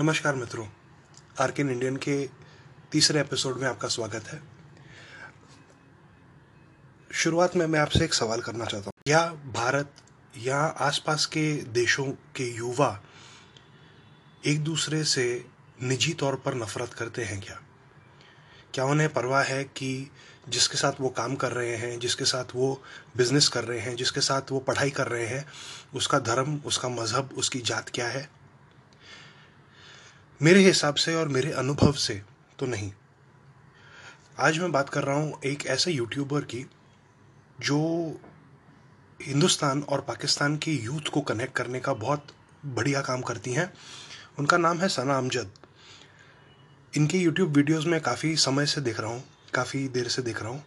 नमस्कार मित्रों, आर्किन इंडियन के तीसरे एपिसोड में आपका स्वागत है। शुरुआत में मैं आपसे एक सवाल करना चाहता हूँ। क्या भारत या आसपास के देशों के युवा एक दूसरे से निजी तौर पर नफरत करते हैं क्या? क्या उन्हें परवाह है कि जिसके साथ वो काम कर रहे हैं, जिसके साथ वो बिज़नेस कर रहे हैं, जिसके साथ वो पढ़ाई कर रहे हैं, उसका धर्म, उसका मज़हब, उसकी जात क्या है? मेरे हिसाब से और मेरे अनुभव से तो नहीं। आज मैं बात कर रहा हूँ एक ऐसे यूट्यूबर की, जो हिंदुस्तान और पाकिस्तान के यूथ को कनेक्ट करने का बहुत बढ़िया काम करती हैं। उनका नाम है सना अमजद। इनके यूट्यूब वीडियोस में काफ़ी समय से देख रहा हूँ, काफ़ी देर से देख रहा हूँ।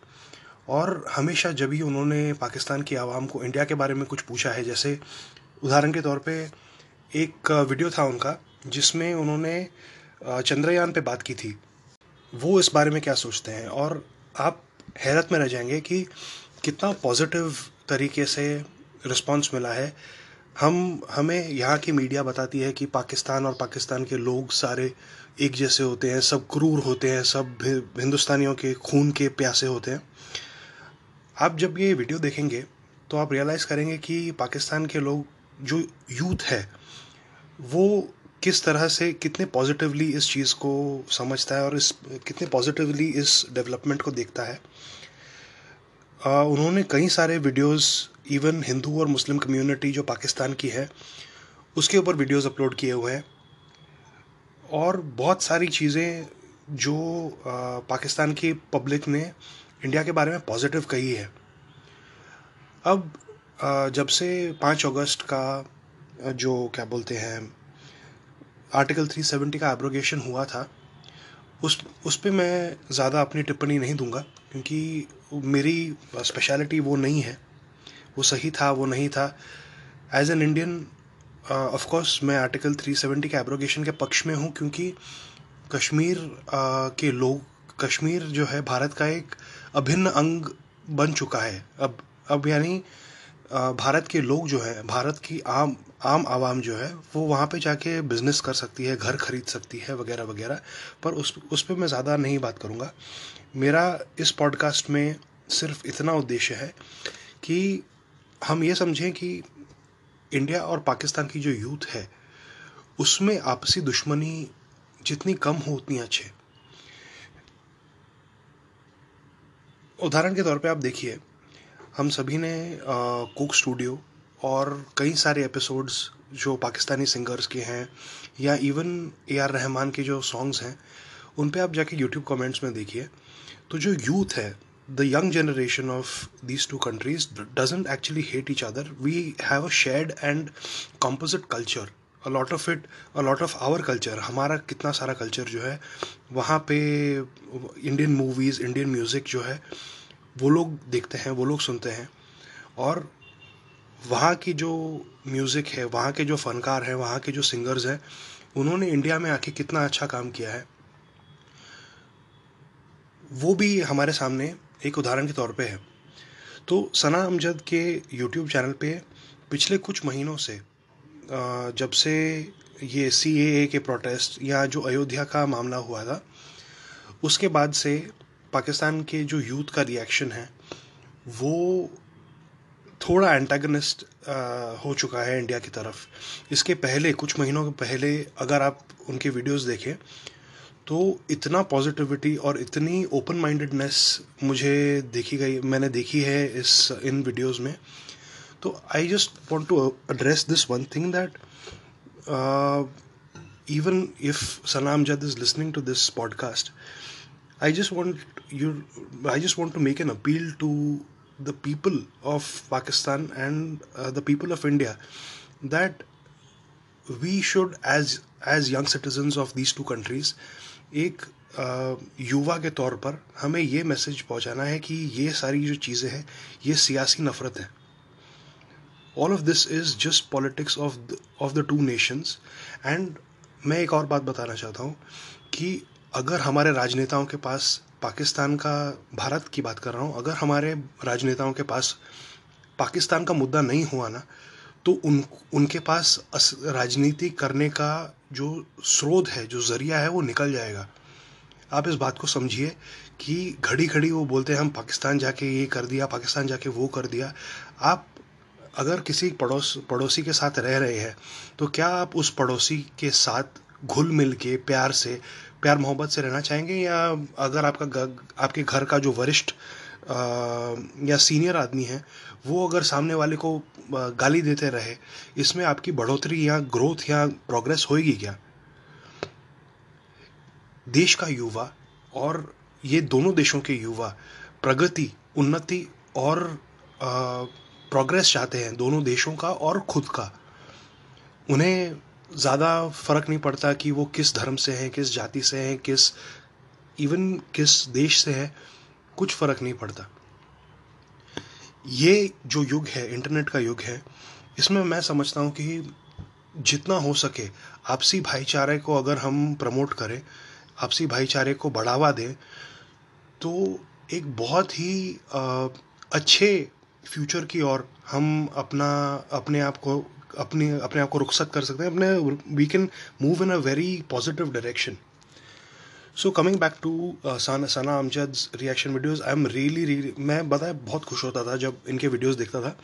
और हमेशा जब भी उन्होंने पाकिस्तान की आवाम को इंडिया के बारे में कुछ पूछा है, जैसे उदाहरण के तौर पे एक वीडियो था उनका जिसमें उन्होंने चंद्रयान पे बात की थी, वो इस बारे में क्या सोचते हैं? और आप हैरत में रह जाएँगे कि कितना पॉजिटिव तरीके से रिस्पांस मिला है। हम, हमें यहाँ की मीडिया बताती है कि पाकिस्तान और पाकिस्तान के लोग सारे एक जैसे होते हैं, सब क्रूर होते हैं, सब हिंदुस्तानियों के खून के प्यासे होते हैं। आप जब ये वीडियो देखेंगे तो आप रियलाइज़ करेंगे कि पाकिस्तान के लोग, जो यूथ है, वो किस तरह से कितने पॉजिटिवली इस चीज़ को समझता है और इस कितने पॉजिटिवली इस डेवलपमेंट को देखता है। आ, उन्होंने कई सारे वीडियोस इवन हिंदू और मुस्लिम कम्युनिटी जो पाकिस्तान की है उसके ऊपर वीडियोस अपलोड किए हुए हैं। और बहुत सारी चीज़ें जो आ, पाकिस्तान की पब्लिक ने इंडिया के बारे में पॉजिटिव कही है। अब आ, जब से पाँच अगस्त का जो क्या बोलते हैं आर्टिकल 370 का एब्रोगेशन हुआ था उस उस पर मैं ज़्यादा अपनी टिप्पणी नहीं दूँगा क्योंकि मेरी स्पेशलिटी वो नहीं है वो सही था वो नहीं था। As an Indian of course मैं आर्टिकल 370 के एब्रोगेशन के पक्ष में हूँ क्योंकि कश्मीर uh, के लोग कश्मीर जो है भारत का एक अभिन्न अंग बन चुका है। अब अब यानी भारत के लोग जो है, भारत की आम आम आवाम जो है, वो वहाँ पे जाके बिज़नेस कर सकती है, घर खरीद सकती है, वगैरह वगैरह। पर उस उस पर मैं ज़्यादा नहीं बात करूँगा। मेरा इस पॉडकास्ट में सिर्फ़ इतना उद्देश्य है कि हम ये समझें कि इंडिया और पाकिस्तान की जो यूथ है, उसमें आपसी दुश्मनी जितनी कम हो उतनी अच्छे उदाहरण के तौर पे आप देखिए हम सभी ने कुक स्टूडियो और कई सारे एपिसोड्स जो पाकिस्तानी सिंगर्स के हैं या इवन ए आर रहमान के जो सॉन्ग्स हैं, उन पे आप जाके यूट्यूब कमेंट्स में देखिए। तो जो यूथ है the young generation of these two countries doesn't actually hate each other we have a shared and composite culture a lot of it a lot of our culture हमारा कितना सारा culture जो है, वहाँ पे इंडियन मूवीज़ इंडियन म्यूज़िक जो है वो लोग देखते हैं, वो लोग सुनते हैं। और वहाँ की जो म्यूज़िक है, वहाँ के जो फ़नकार हैं, वहाँ के जो सिंगर्स हैं, उन्होंने इंडिया में आके कितना अच्छा काम किया है। वो भी हमारे सामने एक उदाहरण के तौर पे है। तो सना अमजद के यूट्यूब चैनल पे पिछले कुछ महीनों से जब से ये सी के प्रोटेस्ट या जो अयोध्या का मामला हुआ था, उसके बाद से पाकिस्तान के जो यूथ का रिएक्शन है, वो थोड़ा एंटागनिस्ट हो चुका है इंडिया की तरफ़। इसके पहले, कुछ महीनों के पहले, अगर आप उनके वीडियोस देखें तो इतना पॉजिटिविटी और इतनी ओपन माइंडेडनेस मुझे देखी गई, मैंने देखी है इस, इन वीडियोस में। तो I just want to address this one thing that even if सलाम जद is listening to this podcast I just want you. I just want to make an appeal to the people of Pakistan and uh, the people of India that we should, as as young citizens of these two countries, एक युवा के तौर पर हमें ये message पहुंचाना है कि ये सारी जो चीज़ें हैं ये सियासी नफरत है all of this is just politics of of the two nations and मैं एक और बात बताना चाहता हूँ कि अगर हमारे राजनेताओं के पास पाकिस्तान का, भारत की बात कर रहा हूँ, अगर हमारे राजनेताओं के पास पाकिस्तान का मुद्दा नहीं हुआ ना तो उन, उनके पास राजनीति करने का जो स्रोत है, जो ज़रिया है, वो निकल जाएगा। आप इस बात को समझिए कि घड़ी घड़ी वो बोलते हैं, हम पाकिस्तान जाके ये कर दिया, पाकिस्तान जाके वो कर दिया। आप अगर किसी पड़ोस, पड़ोसी के साथ रह रहे हैं तो क्या आप उस पड़ोसी के साथ घुल मिल के, प्यार से प्यार मोहब्बत से रहना चाहेंगे या अगर आपका आपके घर का जो वरिष्ठ या सीनियर आदमी है, वो अगर सामने वाले को गाली देते रहे, इसमें आपकी बढ़ोतरी या ग्रोथ या प्रोग्रेस होएगी क्या? देश का युवा और ये दोनों देशों के युवा प्रगति, उन्नति और प्रोग्रेस चाहते हैं, दोनों देशों का और खुद का, उन्हें ज़्यादा फ़र्क नहीं पड़ता कि वो किस धर्म से हैं, किस जाति से हैं, किस इवन किस देश से है, कुछ फ़र्क नहीं पड़ता। ये जो युग है इंटरनेट का युग है, इसमें मैं समझता हूँ कि जितना हो सके आपसी भाईचारे को अगर हम प्रमोट करें, आपसी भाईचारे को बढ़ावा दें तो एक बहुत ही अच्छे फ्यूचर की ओर हम अपना, अपने आप को अपने अपने आप को रुखसत कर सकते हैं अपने we can move in a very positive direction so coming back to Sana Amjad reaction videos I am really really मैं बताया बहुत खुश होता था जब इनके वीडियोस देखता था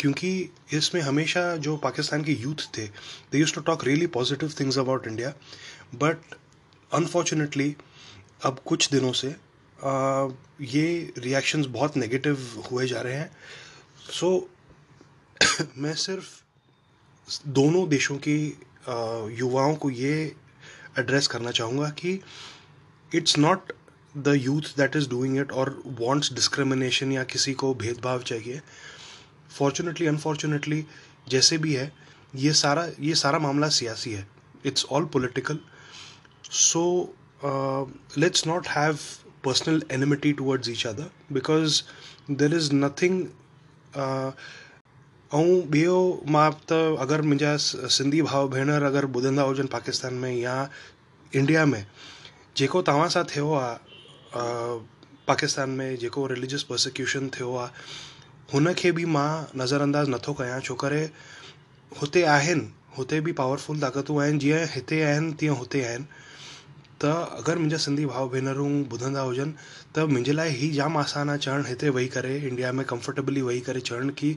क्योंकि इसमें हमेशा जो पाकिस्तान के यूथ थे they used to talk really positive things about India but unfortunately अब कुछ दिनों से uh, ये रिएक्शंस बहुत नेगेटिव हुए जा रहे हैं। सो so, मैं सिर्फ़ दोनों देशों की युवाओं को ये एड्रेस करना चाहूँगा कि it's not the youth that is doing it और वॉन्ट्स डिस्क्रिमिनेशन या किसी को भेदभाव चाहिए। फॉर्चुनेटली अनफॉर्चुनेटली जैसे भी है, ये सारा ये सारा मामला सियासी है। It's all political so let's not have personal enmity towards each other because there is nothing ऐं ॿियो माँ त अगरि मुंहिंजा सिंधी भाउ भेनर अगरि ॿुधंदा हुजनि पाकिस्तान में या इंडिया में, जेको तव्हां सां थियो आहे पाकिस्तान में जेको रिलीजियस प्रोसिक्यूशन थियो आहे हुन खे बि माँ नज़रअंदाज़ नथो कयां, छो करे हुते आहिनि, हुते बि पावरफुल ताक़तूं आहिनि, जीअं हिते आहिनि, तीअं हुते आहिनि। त अगरि मुंहिंजा सिंधी भाउ भेनरूं ॿुधंदा हुजनि, त मुंहिंजे लाइ ही जाम आसान आहे चढ़णु, हिते वेही करे, इंडिया में कंफर्टेबली वेही करे चढ़णु की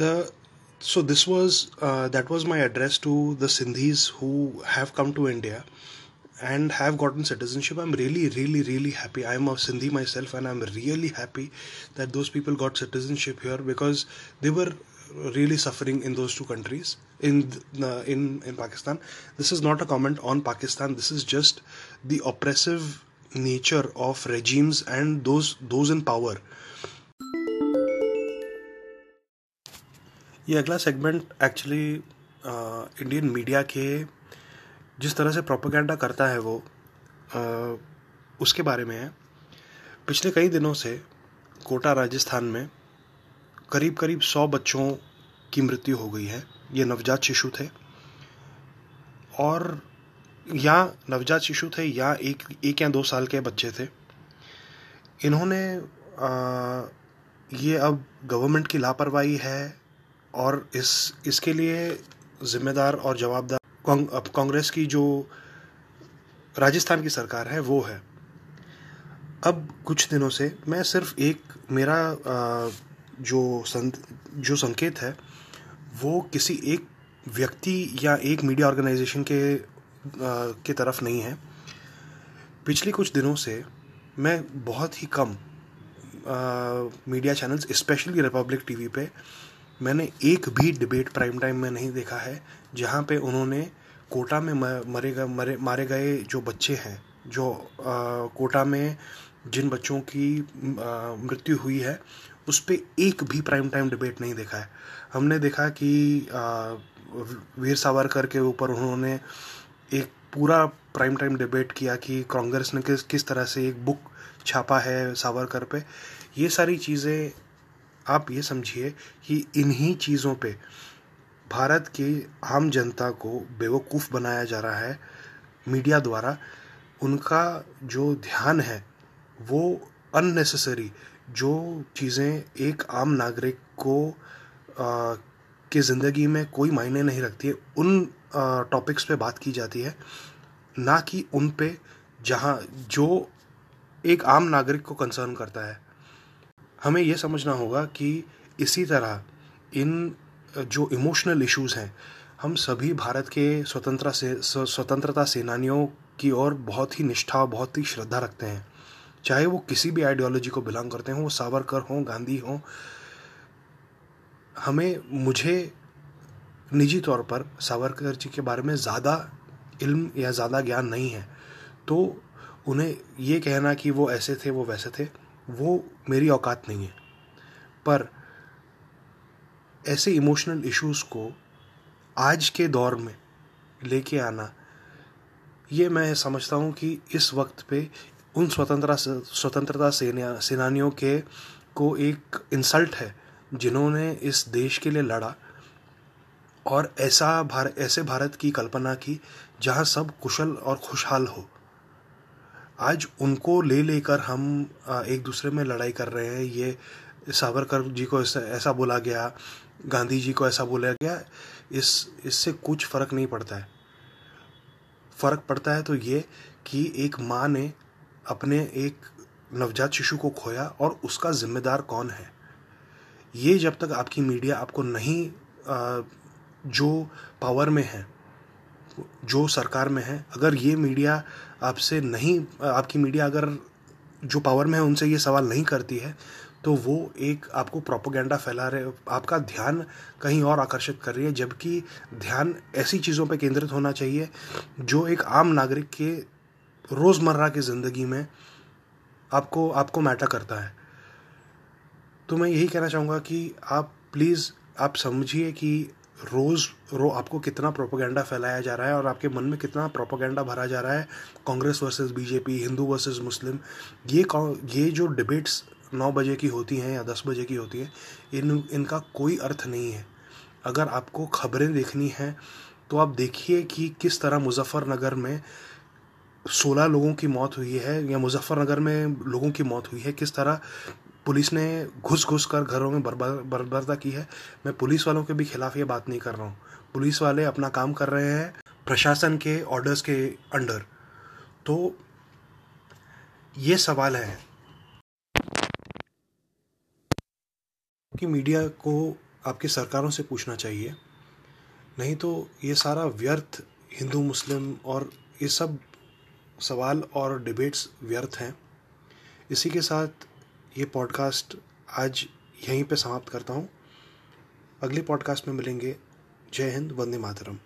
त so this was uh, that was my address to the Sindhis who have come to India and have gotten citizenship. I'm really, really, really happy. I'm a Sindhi myself, and I'm really happy that those people got citizenship here because they were really suffering in those two countries in uh, in in Pakistan. This is not a comment on Pakistan. This is just the oppressive nature of regimes and those those in power ये अगला segment actually Indian media के जिस तरह से propaganda करता है वो uh, उसके बारे में है। पिछले कई दिनों से कोटा राजस्थान में करीब करीब सौ बच्चों की मृत्यु हो गई है। ये नवजात शिशु थे। और या नवजात शिशु थे या एक एक या दो साल के बच्चे थे। इन्होंने आ, uh, ये अब गवर्नमेंट की लापरवाही है। और इस इसके लिए ज़िम्मेदार और जवाबदार कांग्रेस की जो राजस्थान की सरकार है वो है। अब कुछ दिनों से मैं सिर्फ़ एक मेरा जो सं, जो संकेत है वो किसी एक व्यक्ति या एक मीडिया ऑर्गेनाइजेशन के के तरफ़ नहीं है। पिछले कुछ दिनों से मैं बहुत ही कम media channels specially Republic TV पे मैंने एक भी डिबेट प्राइम टाइम में नहीं देखा है जहाँ पे उन्होंने कोटा में मरे गए मरे मारे गए जो बच्चे हैं जो आ, कोटा में जिन बच्चों की मृत्यु हुई है उस पर एक भी प्राइम टाइम डिबेट नहीं देखा है। हमने देखा कि आ, वीर सावरकर के ऊपर उन्होंने एक पूरा प्राइम टाइम डिबेट किया कि कांग्रेस ने किस किस तरह से एक बुक छापा है सावरकर पे। ये सारी चीज़ें आप ये समझिए कि इन्हीं चीज़ों पे भारत की आम जनता को बेवकूफ़ बनाया जा रहा है मीडिया द्वारा। उनका जो ध्यान है वो अननेसेसरी जो चीज़ें एक आम नागरिक को आ, की ज़िंदगी में कोई मायने नहीं रखती है उन टॉपिक्स पे बात की जाती है। ना कि उन पे जहाँ जो एक आम नागरिक को कंसर्न करता है। हमें यह समझना होगा कि इसी तरह इन जो इमोशनल इश्यूज़ हैं, हम सभी भारत के स्वतंत्रता से स्वतंत्रता सेनानियों की ओर बहुत ही निष्ठा, बहुत ही श्रद्धा रखते हैं। चाहे वो किसी भी आइडियोलॉजी को बिलोंग करते हों, वो सावरकर हों, गांधी हों, हमें, मुझे निजी तौर पर सावरकर जी के बारे में ज़्यादा इल्म या ज़्यादा ज्ञान नहीं है। तो उन्हें ये कहना कि वो ऐसे थे, वो वैसे थे वो मेरी औकात नहीं है। पर ऐसे इमोशनल इश्यूज़ को आज के दौर में लेके आना, ये मैं समझता हूँ कि इस वक्त पे उन स्वतंत्रता स्वतंत्रता सेना, सेनानियों के को एक इंसल्ट है, जिन्होंने इस देश के लिए लड़ा और ऐसा भार, ऐसे भारत की कल्पना की जहाँ सब कुशल और खुशहाल हो। आज उनको ले लेकर हम एक दूसरे में लड़ाई कर रहे हैं। ये सावरकर जी को ऐसा बोला गया, गांधी जी को ऐसा बोला गया, इस, इससे कुछ फ़र्क नहीं पड़ता है। फ़र्क पड़ता है तो ये कि एक माँ ने अपने एक नवजात शिशु को खोया और उसका जिम्मेदार कौन है? ये जब तक आपकी मीडिया आपको नहीं जो पावर में है जो सरकार में है, अगर ये मीडिया आपसे नहीं, आपकी मीडिया अगर जो पावर में है, उनसे ये सवाल नहीं करती है तो वो एक आपको प्रोपोगेंडा फैला रहे आपका ध्यान कहीं और आकर्षित कर रही है, जबकि ध्यान ऐसी चीज़ों पर केंद्रित होना चाहिए, जो एक आम नागरिक के रोज़मर्रा की ज़िंदगी में आपको आपको मैटर करता है। तो मैं यही कहना चाहूँगा कि आप, प्लीज़, आप समझिए कि रोज़, रो, आपको कितना प्रोपोगेंडा फैलाया जा रहा है और आपके मन में कितना प्रोपोगेंडा भरा जा रहा है, Congress versus BJP, Hindu versus Muslim, ये ये जो डिबेट्स नौ बजे की होती हैं या दस बजे की होती है, इन, इनका कोई अर्थ नहीं है। अगर आपको खबरें देखनी हैं तो आप देखिए कि किस तरह मुजफ्फ़रनगर में सोलह लोगों की मौत हुई है या मुजफ्फ़रनगर में लोगों की मौत हुई है, किस तरह पुलिस ने घुस घुस कर घरों में बर्बरता की है। मैं पुलिस वालों के भी खिलाफ ये बात नहीं कर रहा हूँ। पुलिस वाले अपना काम कर रहे हैं प्रशासन के ऑर्डर्स के अंडर तो ये सवाल है कि मीडिया को आपकी सरकारों से पूछना चाहिए। नहीं तो ये सारा व्यर्थ हिंदू, मुस्लिम और ये सब सवाल और डिबेट्स व्यर्थ हैं। इसी के साथ ये पॉडकास्ट आज यहीं पे समाप्त करता हूँ। अगले पॉडकास्ट में मिलेंगे। जय हिंद, वंदे मातरम।